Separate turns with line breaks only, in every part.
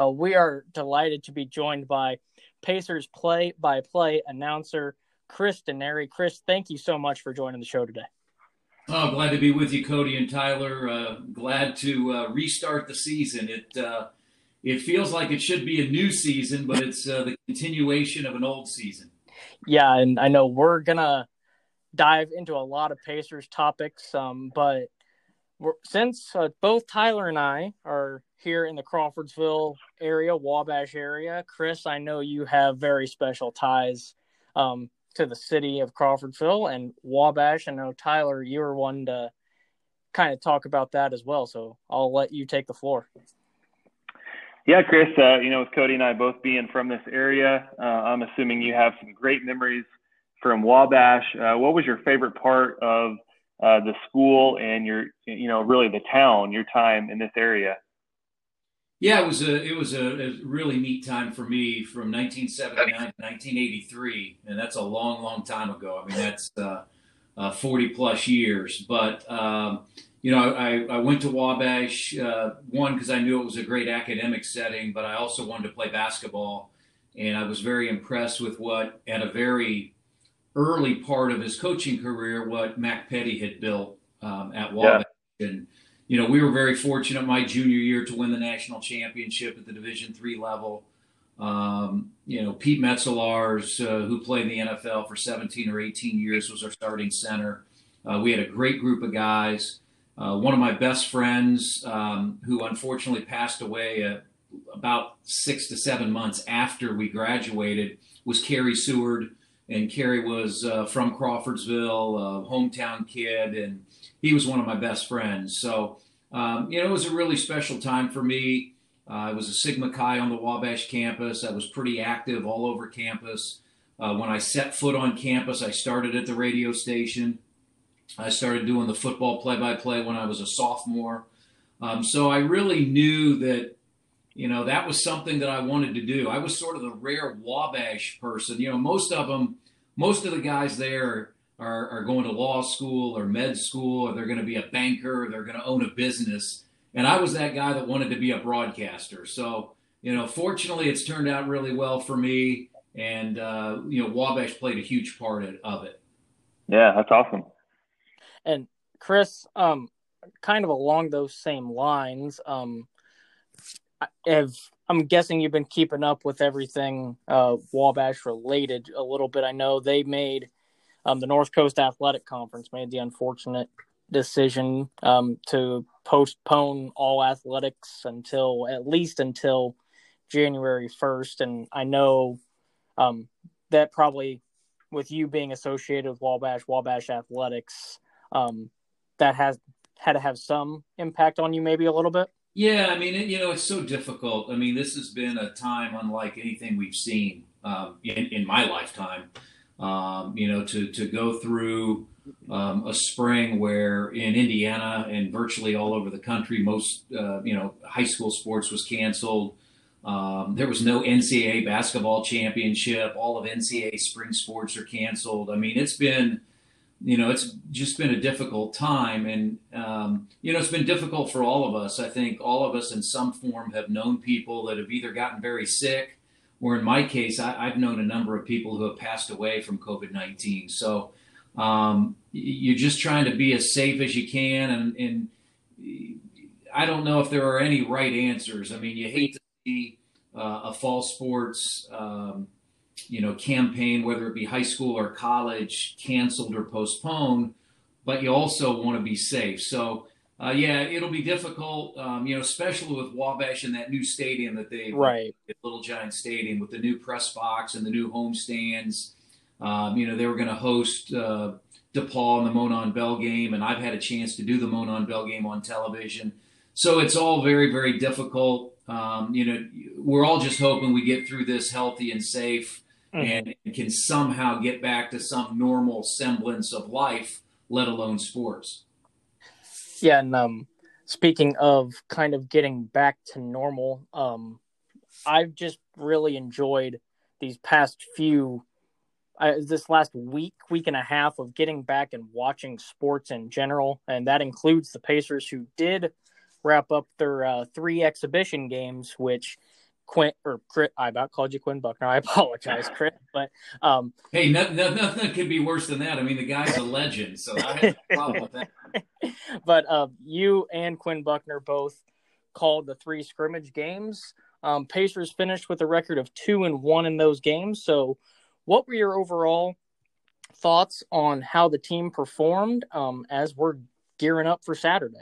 Uh, we are delighted to be joined by Pacers play-by-play announcer Chris Denari. Chris, thank you so much for joining the show today.
Oh, glad to be with you, Cody and Tyler. Uh, glad to uh, restart the season. It uh, it feels like it should be a new season, but it's uh, the continuation of an old season.
Yeah, and I know we're gonna dive into a lot of Pacers topics, um, but since uh, both Tyler and I are here in the Crawfordsville area, Wabash area, Chris, I know you have very special ties um, to the city of Crawfordsville and Wabash. I know Tyler, you were one to kind of talk about that as well. So I'll let you take the floor.
Yeah, Chris, uh, you know, with Cody and I both being from this area, uh, I'm assuming you have some great memories from Wabash. Uh, what was your favorite part of uh, the school and your, you know, really the town, your time in this area?
Yeah, it was a it was a, a, really neat time for me from 1979 to 1983, and that's a long, long time ago. I mean, that's uh, uh, 40 plus years. But um, you know, I, I went to Wabash uh, one because I knew it was a great academic setting, but I also wanted to play basketball, and I was very impressed with what at a very early part of his coaching career what Mac Petty had built um, at Wabash. Yeah. And you know, we were very fortunate my junior year to win the national championship at the Division three level. Um, you know, Pete Metzelaars, uh, who played in the NFL for 17 or 18 years, was our starting center. Uh, we had a great group of guys. Uh, one of my best friends, um, who unfortunately passed away uh, about six to seven months after we graduated, was Kerry Seward. And Kerry was uh, from Crawfordsville, a hometown kid, and he was one of my best friends. So, um, you know, it was a really special time for me. Uh, I was a Sigma Chi on the Wabash campus. I was pretty active all over campus. Uh, when I set foot on campus, I started at the radio station. I started doing the football play by play when I was a sophomore. Um, so I really knew that, you know, that was something that I wanted to do. I was sort of the rare Wabash person. You know, most of them, most of the guys there are, are going to law school or med school, or they're going to be a banker, or they're going to own a business. And I was that guy that wanted to be a broadcaster. So, you know, fortunately, it's turned out really well for me. And, uh, you know, Wabash played a huge part of it.
Yeah, that's awesome.
And Chris, um, kind of along those same lines, um, I'm guessing you've been keeping up with everything uh, Wabash related a little bit. I know they made um, the North Coast Athletic Conference made the unfortunate decision um, to postpone all athletics until at least until January 1st. And I know um, that probably with you being associated with Wabash, Wabash Athletics, um, that has had to have some impact on you maybe a little bit.
Yeah, I mean, it, you know, it's so difficult. I mean, this has been a time unlike anything we've seen um, in, in my lifetime. Um, you know, to, to go through um, a spring where in Indiana and virtually all over the country, most, uh, you know, high school sports was canceled. Um, there was no NCAA basketball championship. All of NCAA spring sports are canceled. I mean, it's been, you know, it's just been a difficult time. And, um, you know, it's been difficult for all of us. I think all of us in some form have known people that have either gotten very sick or in my case, I, have known a number of people who have passed away from COVID 19. So um, you're just trying to be as safe as you can. And, and, I don't know if there are any right answers. I mean, you hate to see uh, a fall sports, um, you know, campaign, whether it be high school or college, canceled or postponed, but you also want to be safe. So uh, yeah, it'll be difficult, um, you know, especially with Wabash and that new stadium that they
right,
Little Giant Stadium with the new press box and the new home stands. Um, you know, they were going to host uh, DePauw in the Monon Bell game, and I've had a chance to do the Monon Bell game on television. So it's all very, very difficult. Um, you know, we're all just hoping we get through this healthy and safe, mm-hmm. and can somehow get back to some normal semblance of life, let alone sports.
Yeah, and um, speaking of kind of getting back to normal, um, I've just really enjoyed these past few, uh, this last week, week and a half of getting back and watching sports in general, and that includes the Pacers, who did wrap up their uh, three exhibition games, which Quinn or Chris, I about called you Quinn Buckner. I apologize, Chris. But um,
hey, nothing, nothing could be worse than that. I mean, the guy's a legend, so I have no problem with that.
but uh, you and Quinn Buckner both called the three scrimmage games. Um, Pacers finished with a record of two and one in those games. So, what were your overall thoughts on how the team performed um, as we're gearing up for Saturday?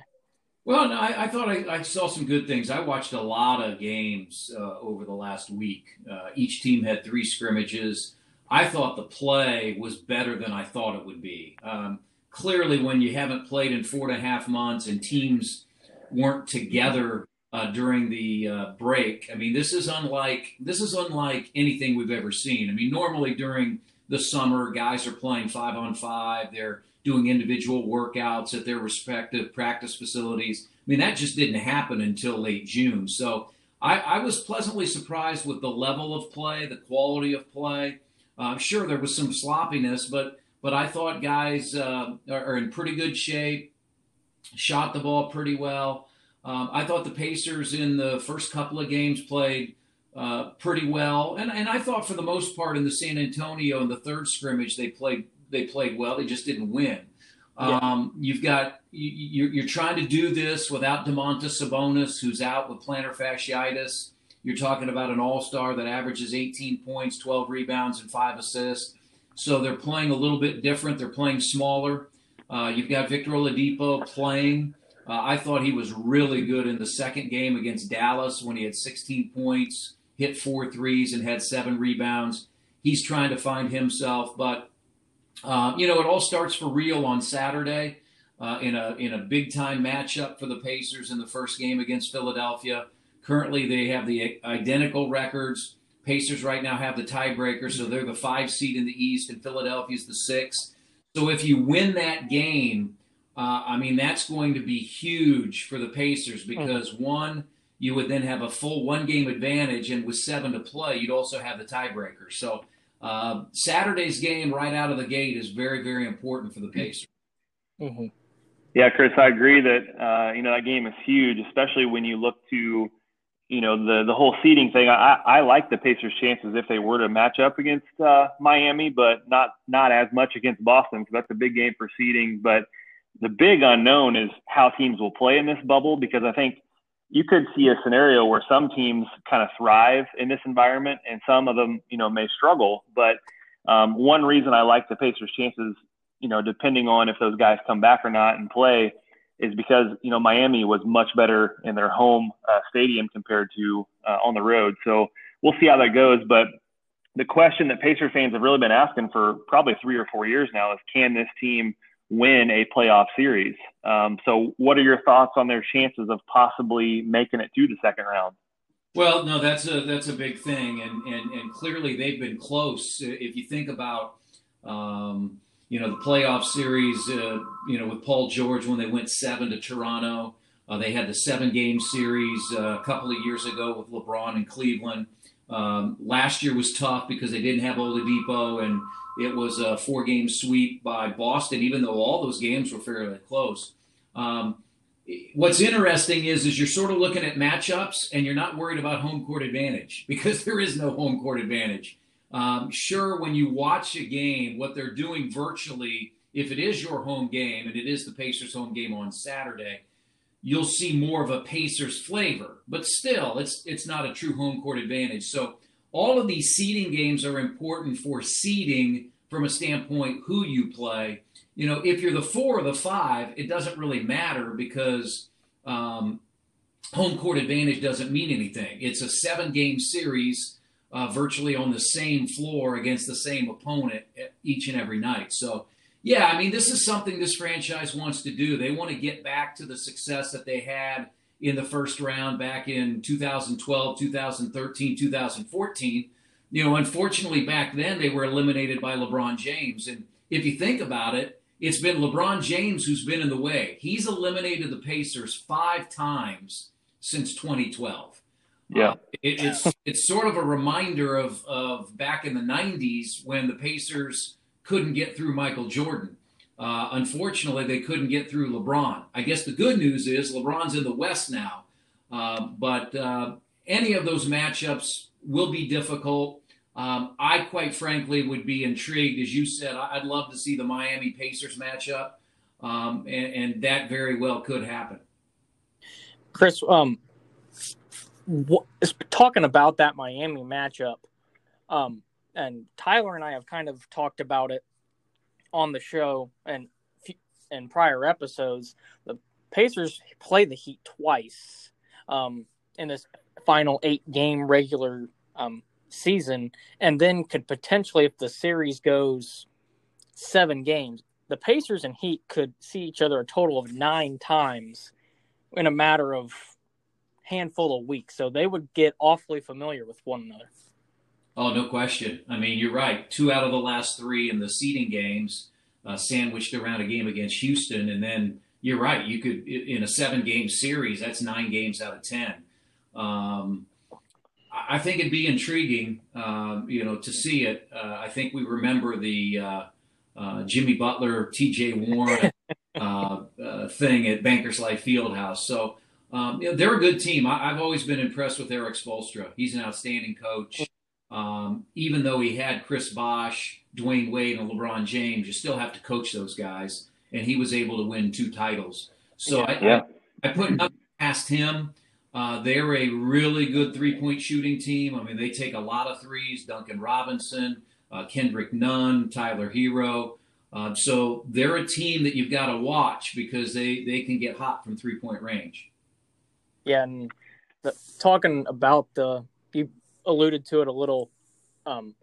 Well, no, I, I thought I, I, saw some good things. I watched a lot of games uh, over the last week. Uh, each team had three scrimmages. I thought the play was better than I thought it would be. Um, clearly, when you haven't played in four and a half months and teams weren't together uh, during the uh, break, I mean, this is unlike this is unlike anything we've ever seen. I mean, normally during the summer, guys are playing five on five. They're doing individual workouts at their respective practice facilities. I mean, that just didn't happen until late June. So I, I was pleasantly surprised with the level of play, the quality of play. Uh, sure, there was some sloppiness, but but I thought guys uh, are, are, in pretty good shape, shot the ball pretty well. Um, I thought the Pacers in the first couple of games played uh, pretty well, and and I thought for the most part in the San Antonio in the third scrimmage they played they played well. They just didn't win. Yeah. Um, you've got you, you're, trying to do this without Domantas Sabonis, who's out with plantar fasciitis. You're talking about an All Star that averages 18 points, 12 rebounds, and five assists. So they're playing a little bit different. They're playing smaller. Uh, you've got Victor Oladipo playing. Uh, I thought he was really good in the second game against Dallas when he had 16 points, hit four threes, and had seven rebounds. He's trying to find himself, but uh, you know, it all starts for real on Saturday uh, in a in a big time matchup for the Pacers in the first game against Philadelphia. Currently, they have the identical records. Pacers right now have the tiebreaker, so they're the five seed in the East, and Philadelphia's the six. So if you win that game, uh, I mean that's going to be huge for the Pacers because mm-hmm. one, you would then have a full one game advantage, and with seven to play, you'd also have the tiebreaker. So uh, Saturday's game right out of the gate is very, very important for the Pacers.
Mm-hmm. Yeah, Chris, I agree that uh, you know that game is huge, especially when you look to you know the the whole seeding thing. I, I like the Pacers' chances if they were to match up against uh, Miami, but not not as much against Boston. because that's a big game for seeding. But the big unknown is how teams will play in this bubble because I think you could see a scenario where some teams kind of thrive in this environment and some of them, you know, may struggle. But um, one reason I like the Pacers' chances, you know, depending on if those guys come back or not and play, is because you know Miami was much better in their home uh, stadium compared to uh, on the road. So we'll see how that goes. But the question that Pacer fans have really been asking for probably three or four years now is, can this team win a playoff series. Um, so, what are your thoughts on their chances of possibly making it to the second round?
Well, no, that's a that's a big thing, and and and clearly they've been close. If you think about, um, you know, the playoff series, uh, you know, with Paul George when they went seven to Toronto, uh, they had the seven game series uh, a couple of years ago with LeBron in Cleveland. Um, last year was tough because they didn't have Oladipo and it was a four game sweep by Boston, even though all those games were fairly close. Um, what's interesting is is you're sort of looking at matchups and you're not worried about home court advantage because there is no home court advantage. Um, sure, when you watch a game, what they're doing virtually, if it is your home game and it is the Pacers' home game on Saturday, you'll see more of a Pacers flavor. But still, it's it's not a true home court advantage. So all of these seeding games are important for seeding from a standpoint who you play. You know, if you're the four or the five, it doesn't really matter because um, home court advantage doesn't mean anything. It's a seven game series uh, virtually on the same floor against the same opponent each and every night. So, yeah, I mean, this is something this franchise wants to do. They want to get back to the success that they had in the first round back in 2012, 2013, 2014. You know, unfortunately, back then they were eliminated by LeBron James. And if you think about it, it's been LeBron James who's been in the way. He's eliminated the Pacers five times since 2012.
Yeah, uh,
it, it's it's sort of a reminder of of back in the 90s when the Pacers couldn't get through Michael Jordan. Uh, unfortunately, they couldn't get through LeBron. I guess the good news is LeBron's in the West now. Uh, but uh, any of those matchups will be difficult. Um, I quite frankly would be intrigued, as you said. I'd love to see the Miami Pacers matchup, um, and, and, that very well could happen.
Chris, um, talking about that Miami matchup, um, and Tyler and I have kind of talked about it on the show and in prior episodes. The Pacers play the Heat twice um, in this final eight game regular um, season, and then could potentially, if the series goes seven games, the Pacers and Heat could see each other a total of nine times in a matter of handful of weeks. So they would get awfully familiar with one another.
Oh, no question. I mean, you're right. Two out of the last three in the seeding games uh, sandwiched around a game against Houston, and then you're right. You could in a seven game series. That's nine games out of ten. Um, I think it'd be intriguing, uh, you know, to see it. Uh, I think we remember the uh, uh Jimmy Butler, T.J. Warren uh, uh, thing at Bankers Life Fieldhouse. So um, you know, they're a good team. I, have always been impressed with Erik Spoelstra. He's an outstanding coach. Um, even though he had Chris Bosh, Dwyane Wade, and LeBron James, you still have to coach those guys, and he was able to win two titles. So yeah. I, yeah. I, I put nothing past him. Uh, they're a really good three point shooting team. I mean, they take a lot of threes. Duncan Robinson, uh, Kendrick Nunn, Tyler Herro. Uh, so they're a team that you've got to watch because they, they can get hot from three point range.
Yeah, and the, talking about the you alluded to it a little um,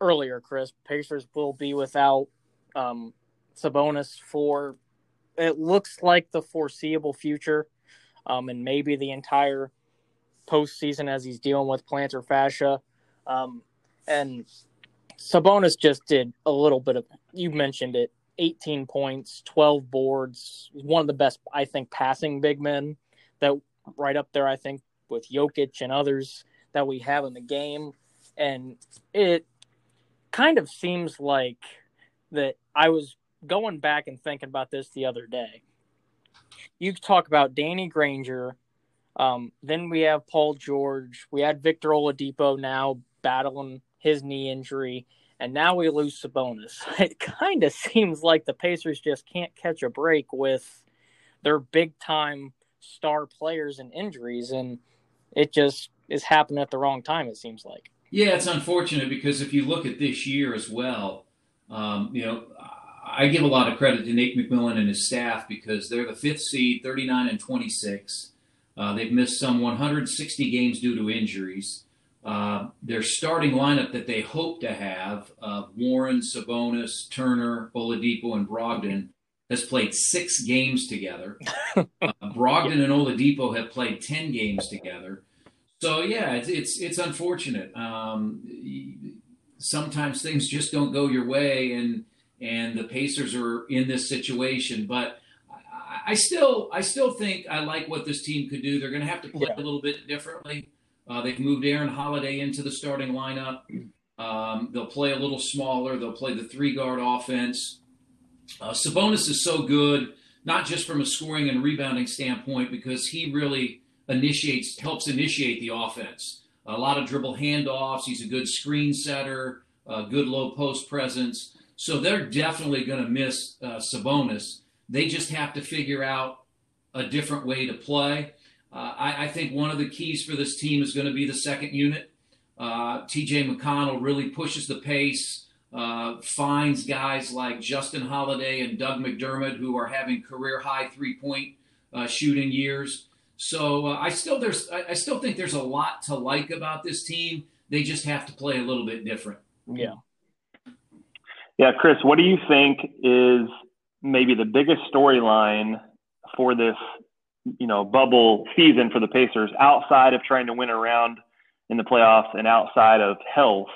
earlier, Chris. Pacers will be without um, Sabonis for it looks like the foreseeable future um, and maybe the entire postseason as he's dealing with plantar fascia. Um, and Sabonis just did a little bit of, you mentioned it, 18 points, 12 boards. One of the best, I think, passing big men that right up there, I think, with Jokic and others that we have in the game. And it kind of seems like that I was going back and thinking about this the other day you talk about Danny Granger. Um, then we have Paul George. We had Victor Oladipo now battling his knee injury, and now we lose Sabonis. It kind of seems like the Pacers just can't catch a break with their big time star players and injuries, and it just is happening at the wrong time. It seems like.
Yeah, it's unfortunate because if you look at this year as well, um, you know, I give a lot of credit to Nate McMillan and his staff because they're the fifth seed, 39 and 26. Uh, they've missed some 160 games due to injuries. Uh, their starting lineup that they hope to have uh, Warren, Sabonis, Turner, Oladipo, and Brogdon has played six games together. Uh, Brogdon and Oladipo have played 10 games together. So yeah, it's it's, it's unfortunate. Um, sometimes things just don't go your way, and and the Pacers are in this situation. But I, I still, I still think I like what this team could do. They're going to have to play yeah. a little bit differently. Uh, they've moved Aaron Holiday into the starting lineup. Um, they'll play a little smaller. They'll play the three guard offense. Uh, Sabonis is so good, not just from a scoring and rebounding standpoint, because he really initiates, helps initiate the offense. A lot of dribble handoffs. He's a good screen setter, a good low post presence. So they're definitely going to miss uh, Sabonis. They just have to figure out a different way to play. Uh, I, I, think one of the keys for this team is going to be the second unit. Uh, TJ McConnell really pushes the pace, uh, finds guys like Justin Holiday and Doug McDermott who are having career high three point uh, shooting years. So uh, I still there's I, I still think there's a lot to like about this team. They just have to play a little bit different.
Yeah.
Yeah, Chris, what do you think is maybe the biggest storyline for this, you know, bubble season for the Pacers outside of trying to win a round in the playoffs and outside of health?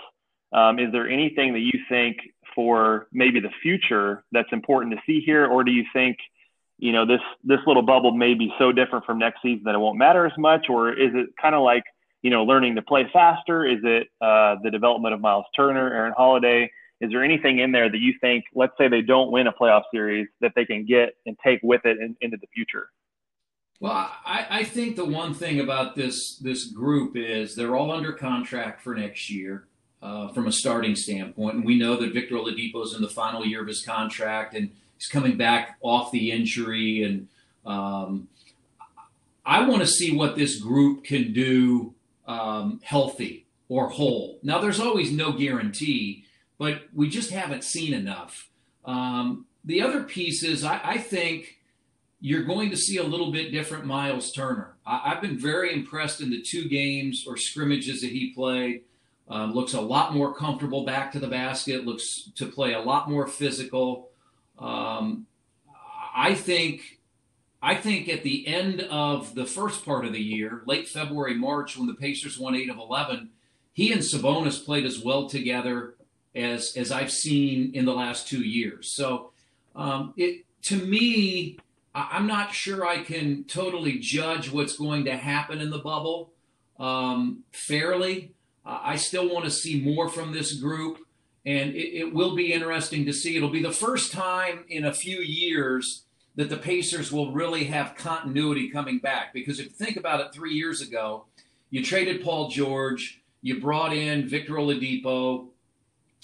Um, is there anything that you think for maybe the future that's important to see here, or do you think, you know, this this little bubble may be so different from next season that it won't matter as much, or is it kind of like you know learning to play faster? Is it uh, the development of Miles Turner, Aaron Holiday? Is there anything in there that you think, let's say they don't win a playoff series, that they can get and take with it in, into the future?
Well, I, I think the one thing about this this group is they're all under contract for next year. Uh, from a starting standpoint. And we know that Victor Oladipo is in the final year of his contract and he's coming back off the injury. And um, I want to see what this group can do um, healthy or whole. Now, there's always no guarantee, but we just haven't seen enough. Um, the other piece is I, I, think you're going to see a little bit different Miles Turner. I, I've been very impressed in the two games or scrimmages that he played. Um, looks a lot more comfortable back to the basket. Looks to play a lot more physical. Um, I think. I think at the end of the first part of the year, late February, March, when the Pacers won eight of eleven, he and Sabonis played as well together as as I've seen in the last two years. So, um, it to me, I'm not sure I can totally judge what's going to happen in the bubble um, fairly. I still want to see more from this group, and it, it, will be interesting to see. It'll be the first time in a few years that the Pacers will really have continuity coming back. Because if you think about it, three years ago, you traded Paul George, you brought in Victor Oladipo,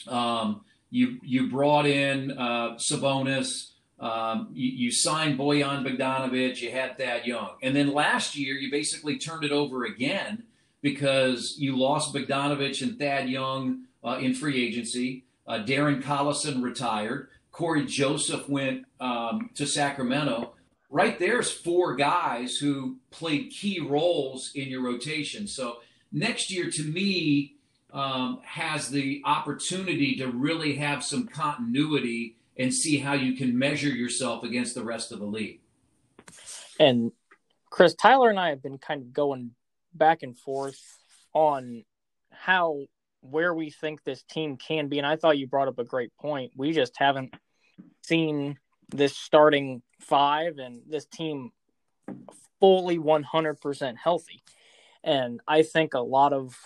um, you you brought in uh, Sabonis. Um, you, you, signed Bojan Bogdanovic, you had Thad Young. And then last year, you basically turned it over again because you lost Bogdanovic and Thad Young uh, in free agency. Uh, Darren Collison retired. Cory Joseph went um, to Sacramento. Right there's four guys who played key roles in your rotation. So next year, to me, um, has the opportunity to really have some continuity and see how you can measure yourself against the rest of the league.
And Chris Tyler and I have been kind of going back and forth on how where we think this team can be. And I thought you brought up a great point. We just haven't seen this starting five and this team fully 100% healthy. And I think a lot of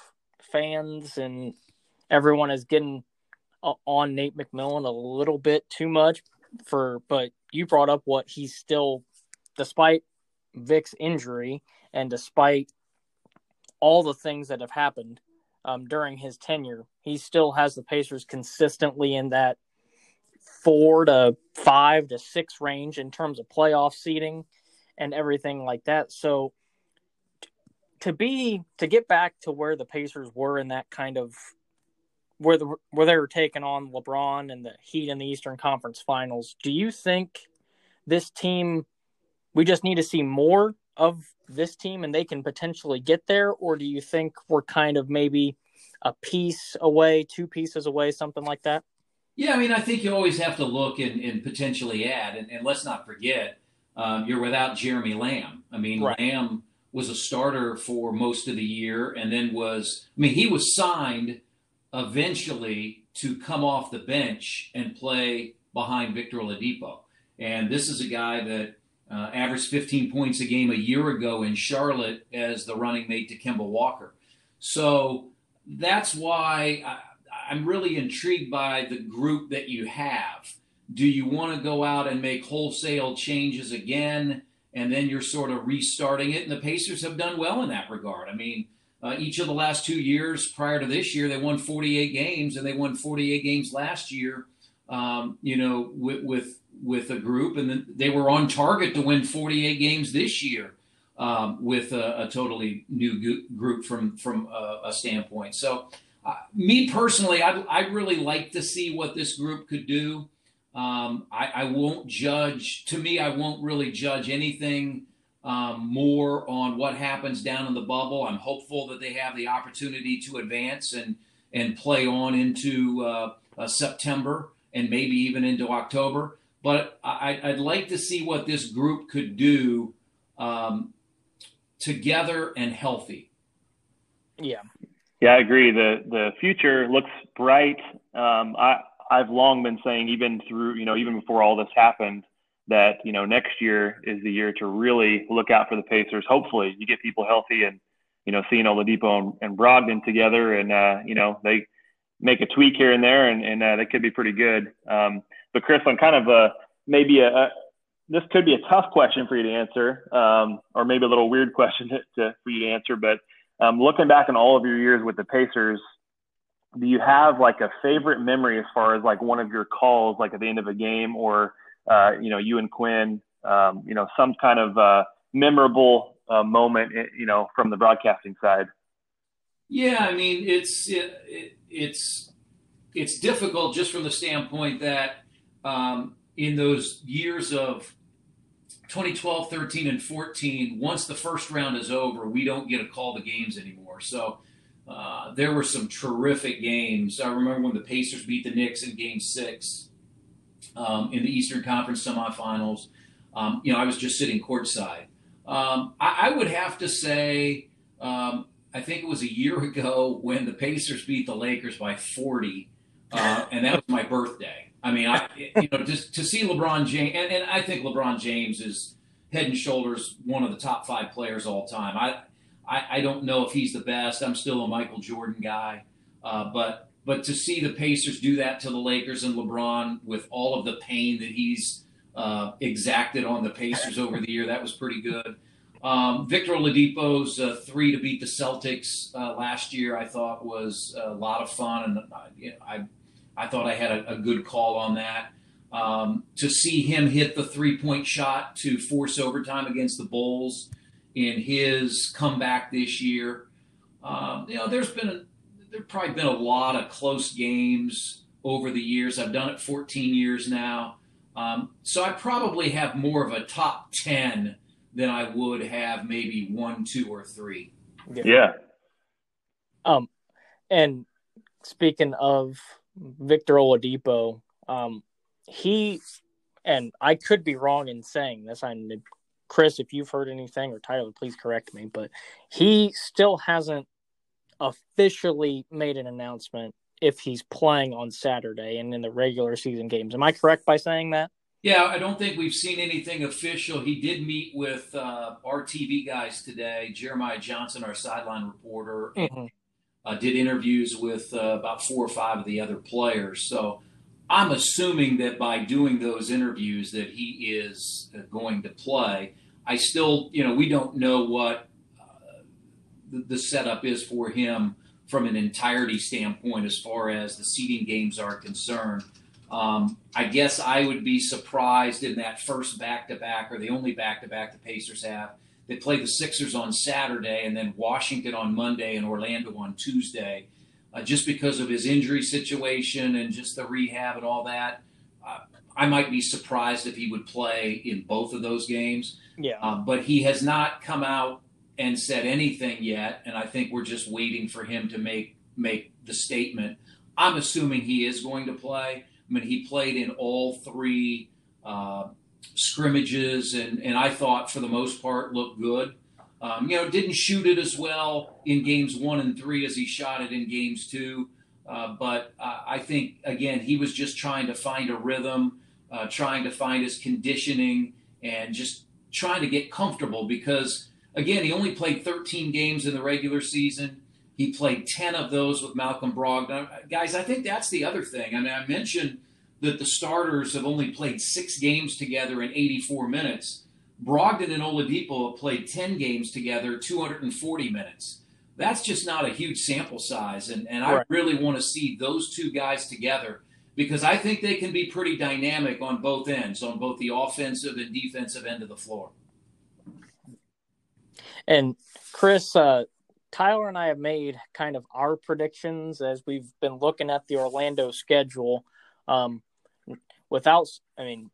fans and everyone is getting on Nate McMillan a little bit too much for, but you brought up what he's still, despite Vic's injury and despite all the things that have happened um, during his tenure, he still has the Pacers consistently in that four to five to six range in terms of playoff seeding and everything like that. So to be to get back to where the Pacers were in that kind of where the where they were taking on LeBron and the Heat in the Eastern Conference Finals, do you think this team we just need to see more of this team and they can potentially get there, or do you think we're kind of maybe a piece away, two pieces away, something like that?
Yeah, I mean, I think you always have to look and, and potentially add, and, and, let's not forget, um, you're without Jeremy Lamb. I mean, right. Lamb was a starter for most of the year, and then was, I mean, he was signed eventually to come off the bench and play behind Victor Oladipo. And this is a guy that uh, averaged 15 points a game a year ago in Charlotte as the running mate to Kemba Walker. So that's why I, I'm really intrigued by the group that you have. Do you want to go out and make wholesale changes again? And then you're sort of restarting it. And the Pacers have done well in that regard. I mean, uh, each of the last two years prior to this year, they won 48 games, and they won 48 games last year. Um, you know, with, with with a group, and then they were on target to win 48 games this year um, with a, a, totally new group from from a, a standpoint. So, uh, me personally, I I really like to see what this group could do. Um, I, I, won't judge. To me, I won't really judge anything um, more on what happens down in the bubble. I'm hopeful that they have the opportunity to advance and and play on into uh, uh, September and maybe even into October but I, would like to see what this group could do um, together and healthy.
Yeah.
Yeah, I agree. the The future looks bright. Um, I I've long been saying, even through you know, even before all this happened, that you know next year is the year to really look out for the Pacers. Hopefully, you get people healthy and you know seeing Oladipo and, and Brogdon together, and uh, you know they make a tweak here and there, and, and uh, that could be pretty good. Um, but Chris, on kind of a maybe a, a this could be a tough question for you to answer, um, or maybe a little weird question to, to, for you to answer. But um, looking back on all of your years with the Pacers, do you have like a favorite memory as far as like one of your calls, like at the end of a game, or uh, you know, you and Quinn, um, you know, some kind of uh, memorable uh, moment, eh, you know, from the broadcasting side?
Yeah, I mean, it's it, it, it's it's difficult just from the standpoint that um, in those years of 2012, 13, and 14, once the first round is over, we don't get to call the games anymore. So uh, there were some terrific games. I remember when the Pacers beat the Knicks in Game Six um, in the Eastern Conference semifinals. Um, you know, I was just sitting courtside. Um, I, I, would have to say, um, I think it was a year ago when the Pacers beat the Lakers by 40, uh, and that was my birthday. I mean, I you know just to see LeBron James, and, and I think LeBron James is head and shoulders one of the top five players all time. I I, I don't know if he's the best. I'm still a Michael Jordan guy, uh, but but to see the Pacers do that to the Lakers and LeBron with all of the pain that he's uh, exacted on the Pacers over the year, that was pretty good. Um, Victor Oladipo's uh, three to beat the Celtics uh, last year, I thought was a lot of fun, and uh, you know, I I thought I had a, a good call on that. Um, to see him hit the three point shot to force overtime against the Bulls in his comeback this year. Um, you know, there's been a, there's probably been a lot of close games over the years. I've done it 14 years now, um, so I probably have more of a top 10 than I would have maybe one, two, or three.
Yeah.
Um, and speaking of Victor Oladipo, um, he and I could be wrong in saying this. I'm Chris, if you've heard anything, or Tyler, please correct me. But he still hasn't officially made an announcement if he's playing on Saturday and in the regular season games. Am I correct by saying that?
Yeah, I don't think we've seen anything official. He did meet with uh, our TV guys today, Jeremiah Johnson, our sideline reporter, mm-hmm. uh, did interviews with uh, about four or five of the other players. So I'm assuming that by doing those interviews that he is uh, going to play. I still, you know, we don't know what uh, the, the, setup is for him from an entirety standpoint as far as the seeding games are concerned. Um, I guess I would be surprised in that first back to back or the only back to back the Pacers have. They play the Sixers on Saturday and then Washington on Monday and Orlando on Tuesday uh, just because of his injury situation and just the rehab and all that. Uh, I might be surprised if he would play in both of those games.
Yeah.
Um, but he has not come out and said anything yet, and I think we're just waiting for him to make make the statement. I'm assuming he is going to play. I mean, he played in all three uh, scrimmages, and and I thought for the most part looked good. Um, you know, didn't shoot it as well in games one and three as he shot it in games two. Uh, but uh, I think, again, he was just trying to find a rhythm, uh, trying to find his conditioning, and just trying to get comfortable because, again, he only played 13 games in the regular season. He played 10 of those with Malcolm Brogdon. Guys, I think that's the other thing. I mean, I mentioned that the starters have only played six games together in 84 minutes. Brogdon and Oladipo have played 10 games together, 240 minutes. That's just not a huge sample size. And, and I really want to see those two guys together because I think they can be pretty dynamic on both ends, on both the offensive and defensive end of the floor.
And Chris, uh, Tyler and I have made kind of our predictions as we've been looking at the Orlando schedule. Um, without, I mean,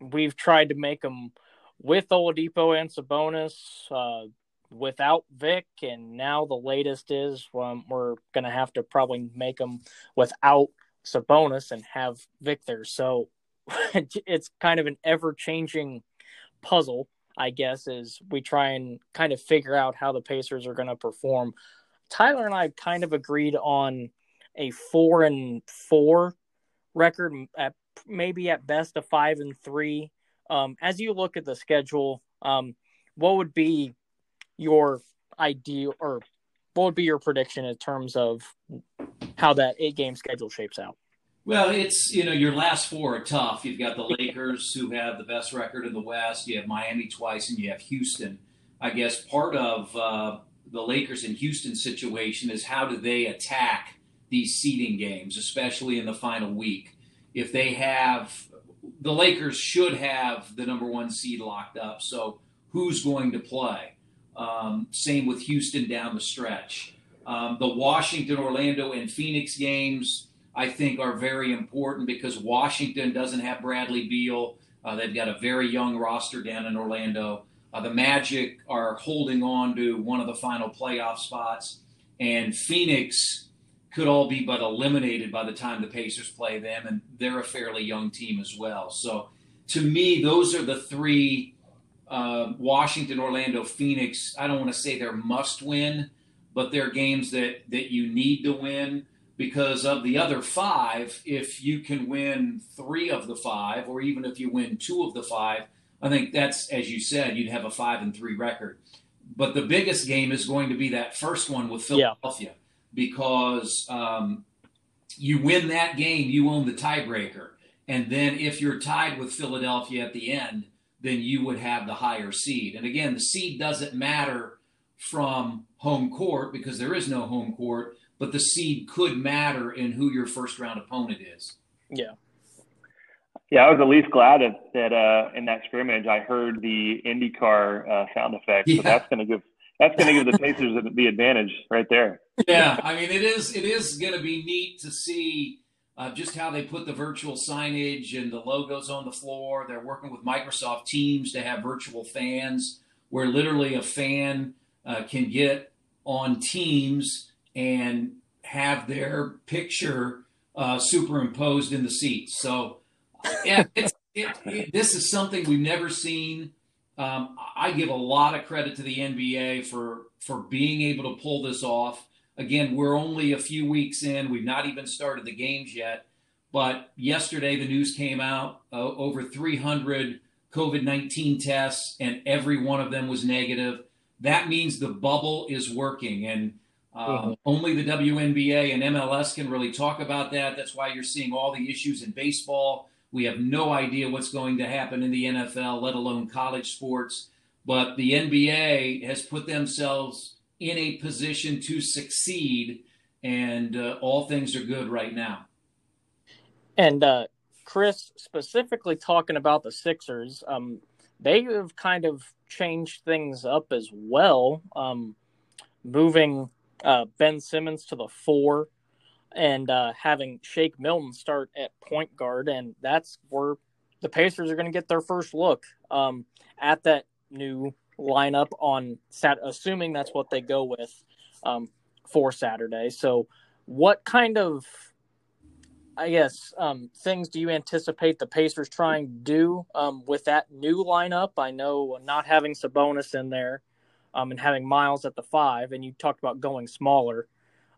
we've tried to make them with Oladipo and Sabonis, uh, without Vic, and now the latest is um, we're going to have to probably make them without Sabonis and have Vic there. So it's kind of an ever changing puzzle, I guess, as we try and kind of figure out how the Pacers are going to perform. Tyler and I kind of agreed on a four and four record, at maybe at best a five and three. Um, as you look at the schedule, um, what would be your ideal or what would be your prediction in terms of how that eight game schedule shapes out?
Well, it's you know your last four are tough. You've got the Lakers who have the best record in the West. You have Miami twice, and you have Houston. I guess part of uh, the Lakers and Houston situation is how do they attack these seeding games, especially in the final week. If they have the Lakers should have the number one seed locked up. So who's going to play? Um, same with Houston down the stretch. Um, the Washington, Orlando, and Phoenix games I think are very important because Washington doesn't have Bradley Beal. Uh, they've got a very young roster down in Orlando. Uh, the Magic are holding on to one of the final playoff spots, and Phoenix could all be but eliminated by the time the Pacers play them, and they're a fairly young team as well. So, to me, those are the three: uh, Washington, Orlando, Phoenix. I don't want to say they're must-win, but they're games that that you need to win because of the other five. If you can win three of the five, or even if you win two of the five, I think that's, as you said, you'd have a five and three record. But the biggest game is going to be that first one with Philadelphia yeah. because um, you win that game, you own the tiebreaker. And then if you're tied with Philadelphia at the end, then you would have the higher seed. And again, the seed doesn't matter from home court because there is no home court, but the seed could matter in who your first round opponent is.
Yeah.
Yeah, I was at least glad that, that uh, in that scrimmage I heard the IndyCar uh, sound effect. Yeah. So that's going to give that's going to give the Pacers the advantage right there.
Yeah, I mean it is it is going to be neat to see uh, just how they put the virtual signage and the logos on the floor. They're working with Microsoft Teams to have virtual fans, where literally a fan uh, can get on Teams and have their picture uh, superimposed in the seats. So yeah, it, it, this is something we've never seen. Um, I give a lot of credit to the NBA for for being able to pull this off. Again, we're only a few weeks in; we've not even started the games yet. But yesterday, the news came out: uh, over 300 COVID 19 tests, and every one of them was negative. That means the bubble is working, and uh, mm-hmm. only the WNBA and MLS can really talk about that. That's why you're seeing all the issues in baseball we have no idea what's going to happen in the NFL, let alone college sports. But the NBA has put themselves in a position to succeed, and uh, all things are good right now.
And uh, Chris, specifically talking about the Sixers, um, they have kind of changed things up as well, um, moving uh, Ben Simmons to the four and uh, having Shake Milton start at point guard, and that's where the Pacers are going to get their first look um, at that new lineup on Sat. Assuming that's what they go with um, for Saturday. So, what kind of, I guess, um, things do you anticipate the Pacers trying to do um, with that new lineup? I know not having Sabonis in there um, and having Miles at the five, and you talked about going smaller.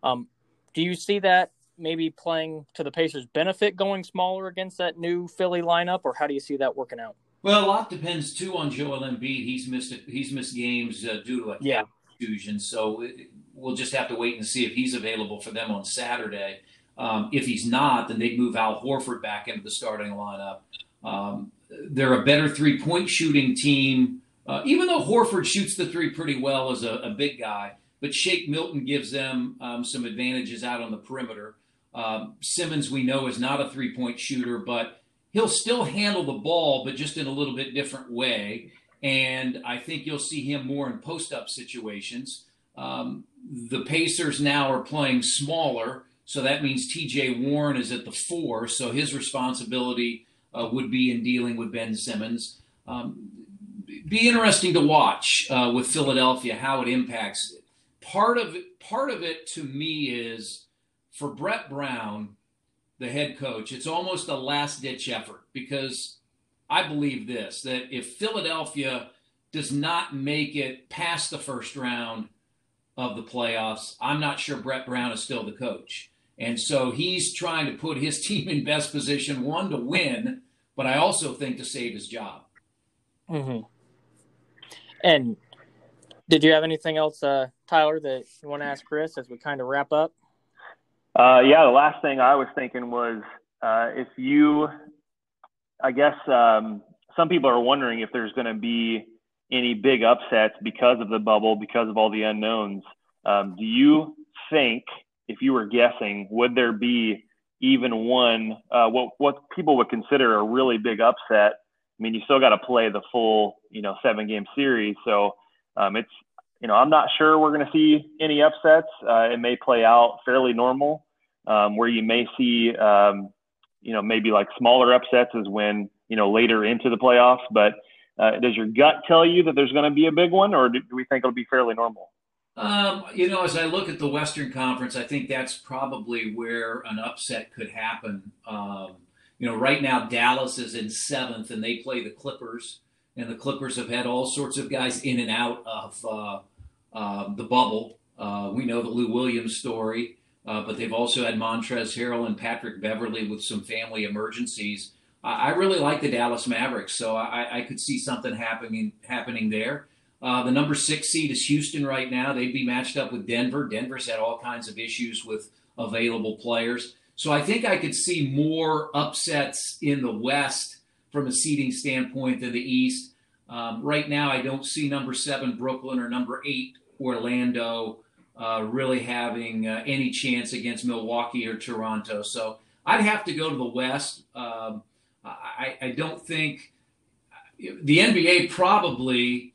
Um, do you see that maybe playing to the Pacers' benefit going smaller against that new Philly lineup, or how do you see that working out?
Well, a lot depends too on Joel Embiid. He's missed he's missed games uh, due to a yeah. fusion, so we'll just have to wait and see if he's available for them on Saturday. Um, if he's not, then they'd move Al Horford back into the starting lineup. Um, they're a better three point shooting team, uh, even though Horford shoots the three pretty well as a, a big guy. But Shake Milton gives them um, some advantages out on the perimeter. Um, Simmons, we know, is not a three point shooter, but he'll still handle the ball, but just in a little bit different way. And I think you'll see him more in post up situations. Um, the Pacers now are playing smaller, so that means TJ Warren is at the four, so his responsibility uh, would be in dealing with Ben Simmons. Um, be interesting to watch uh, with Philadelphia how it impacts. Part of it, part of it to me is for Brett Brown, the head coach, it's almost a last ditch effort because I believe this that if Philadelphia does not make it past the first round of the playoffs, I'm not sure Brett Brown is still the coach. And so he's trying to put his team in best position, one, to win, but I also think to save his job.
Mm-hmm. And did you have anything else, uh, Tyler, that you want to ask Chris as we kind of wrap up?
Uh, yeah, the last thing I was thinking was uh, if you, I guess um, some people are wondering if there's going to be any big upsets because of the bubble, because of all the unknowns. Um, do you think, if you were guessing, would there be even one uh, what what people would consider a really big upset? I mean, you still got to play the full, you know, seven game series, so um, it's you know I'm not sure we're going to see any upsets. Uh, it may play out fairly normal, um, where you may see um, you know maybe like smaller upsets is when you know later into the playoffs, but uh, does your gut tell you that there's going to be a big one, or do we think it'll be fairly normal?
Um, you know, as I look at the Western Conference, I think that's probably where an upset could happen. Um, you know, right now Dallas is in seventh, and they play the Clippers, and the Clippers have had all sorts of guys in and out of uh, uh, the bubble. Uh, we know the Lou Williams story, uh, but they've also had Montrezl Harrell and Patrick Beverley with some family emergencies. I, I really like the Dallas Mavericks, so I, I could see something happening happening there. Uh, the number six seed is Houston right now. They'd be matched up with Denver. Denver's had all kinds of issues with available players. So I think I could see more upsets in the West from a seeding standpoint than the East. Um, right now, I don't see number seven Brooklyn or number eight Orlando uh, really having uh, any chance against Milwaukee or Toronto. So I'd have to go to the West. Um, I, I, don't think the NBA probably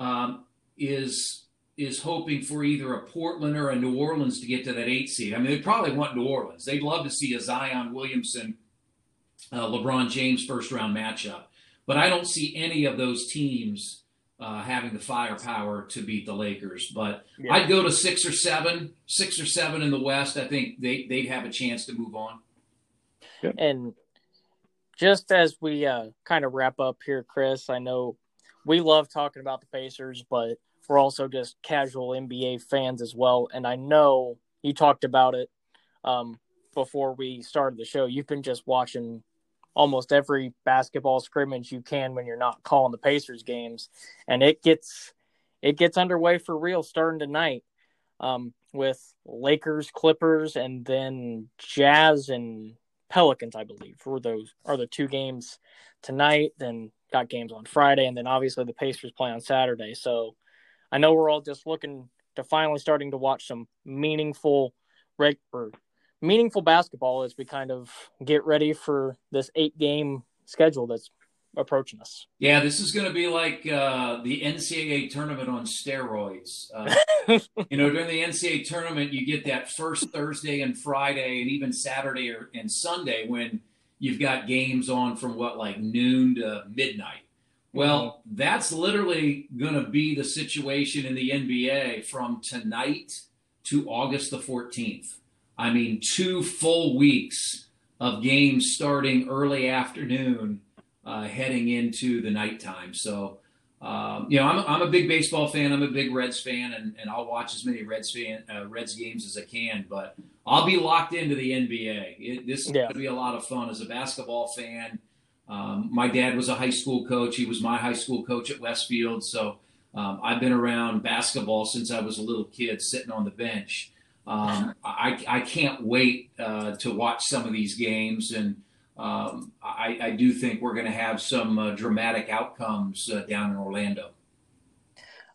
um, is is hoping for either a Portland or a New Orleans to get to that eight seed. I mean, they probably want New Orleans. They'd love to see a Zion Williamson, uh, LeBron James first round matchup. But I don't see any of those teams uh, having the firepower to beat the Lakers. But yeah. I'd go to six or seven, six or seven in the West. I think they they'd have a chance to move on.
And just as we uh, kind of wrap up here, Chris, I know we love talking about the Pacers, but we're also just casual NBA fans as well. And I know you talked about it um, before we started the show. You've been just watching almost every basketball scrimmage you can when you're not calling the Pacers games, and it gets it gets underway for real starting tonight um, with Lakers, Clippers, and then Jazz and Pelicans. I believe for those are the two games tonight. Then got games on Friday, and then obviously the Pacers play on Saturday. So I know we're all just looking to finally starting to watch some meaningful reg- or meaningful basketball as we kind of get ready for this eight game schedule that's approaching us.
Yeah, this is going to be like uh, the NCAA tournament on steroids. Uh, you know, during the NCAA tournament, you get that first Thursday and Friday, and even Saturday or, and Sunday when you've got games on from what like noon to midnight. Well, mm-hmm. that's literally going to be the situation in the NBA from tonight to August the 14th. I mean, two full weeks of games starting early afternoon, uh, heading into the nighttime. So, um, you know, I'm a, I'm a big baseball fan. I'm a big Reds fan, and, and I'll watch as many Reds fan uh, Reds games as I can. But I'll be locked into the NBA. It, this is yeah. going to be a lot of fun as a basketball fan. Um, my dad was a high school coach. He was my high school coach at Westfield. So um, I've been around basketball since I was a little kid, sitting on the bench. Um, I, I can't wait uh, to watch some of these games, and um, I, I, do think we're going to have some uh, dramatic outcomes uh, down in Orlando.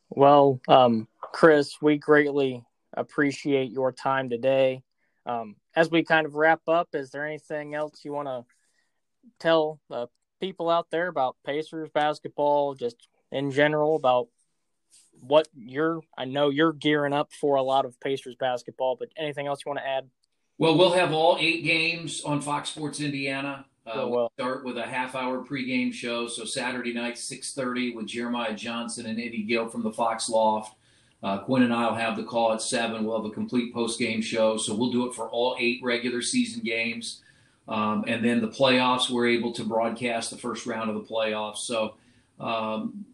Well, um, Chris, we greatly appreciate your time today. Um, as we kind of wrap up, is there anything else you want to tell uh, people out there about Pacers basketball, just in general, about what you're? I know you're gearing up for a lot of Pacers basketball, but anything else you want to add?
Well, we'll have all eight games on Fox Sports Indiana. Uh, oh, well. We'll start with a half-hour pregame show. So Saturday night, six thirty, with Jeremiah Johnson and Eddie Gill from the Fox Loft. Uh, Quinn and I will have the call at seven. We'll have a complete post-game show. So we'll do it for all eight regular season games, um, and then the playoffs. We're able to broadcast the first round of the playoffs. So um,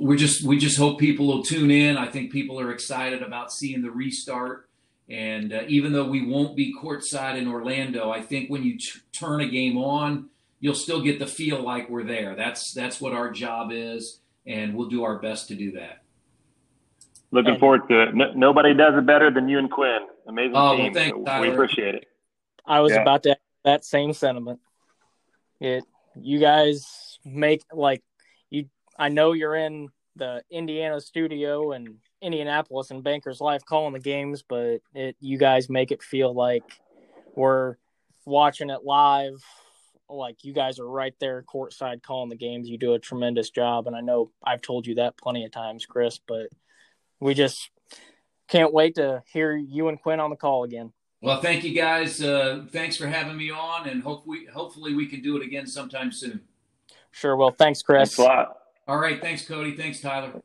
we just we just hope people will tune in. I think people are excited about seeing the restart. And uh, even though we won't be courtside in Orlando, I think when you t- turn a game on, you'll still get the feel like we're there. That's that's what our job is, and we'll do our best to do that.
Looking and, forward to it. No, nobody does it better than you and Quinn. Amazing
oh,
team.
Well, thanks,
we appreciate it.
I was yeah. about to that same sentiment. It you guys make like you. I know you're in the Indiana studio and Indianapolis and Bankers Life calling the games, but it you guys make it feel like we're watching it live. Like you guys are right there courtside calling the games. You do a tremendous job, and I know I've told you that plenty of times, Chris. But we just can't wait to hear you and Quinn on the call again.
Well, thank you guys. Uh, thanks for having me on, and hope we, hopefully we can do it again sometime soon.
Sure. Well, thanks, Chris.
Thanks a lot.
All right. Thanks, Cody. Thanks, Tyler.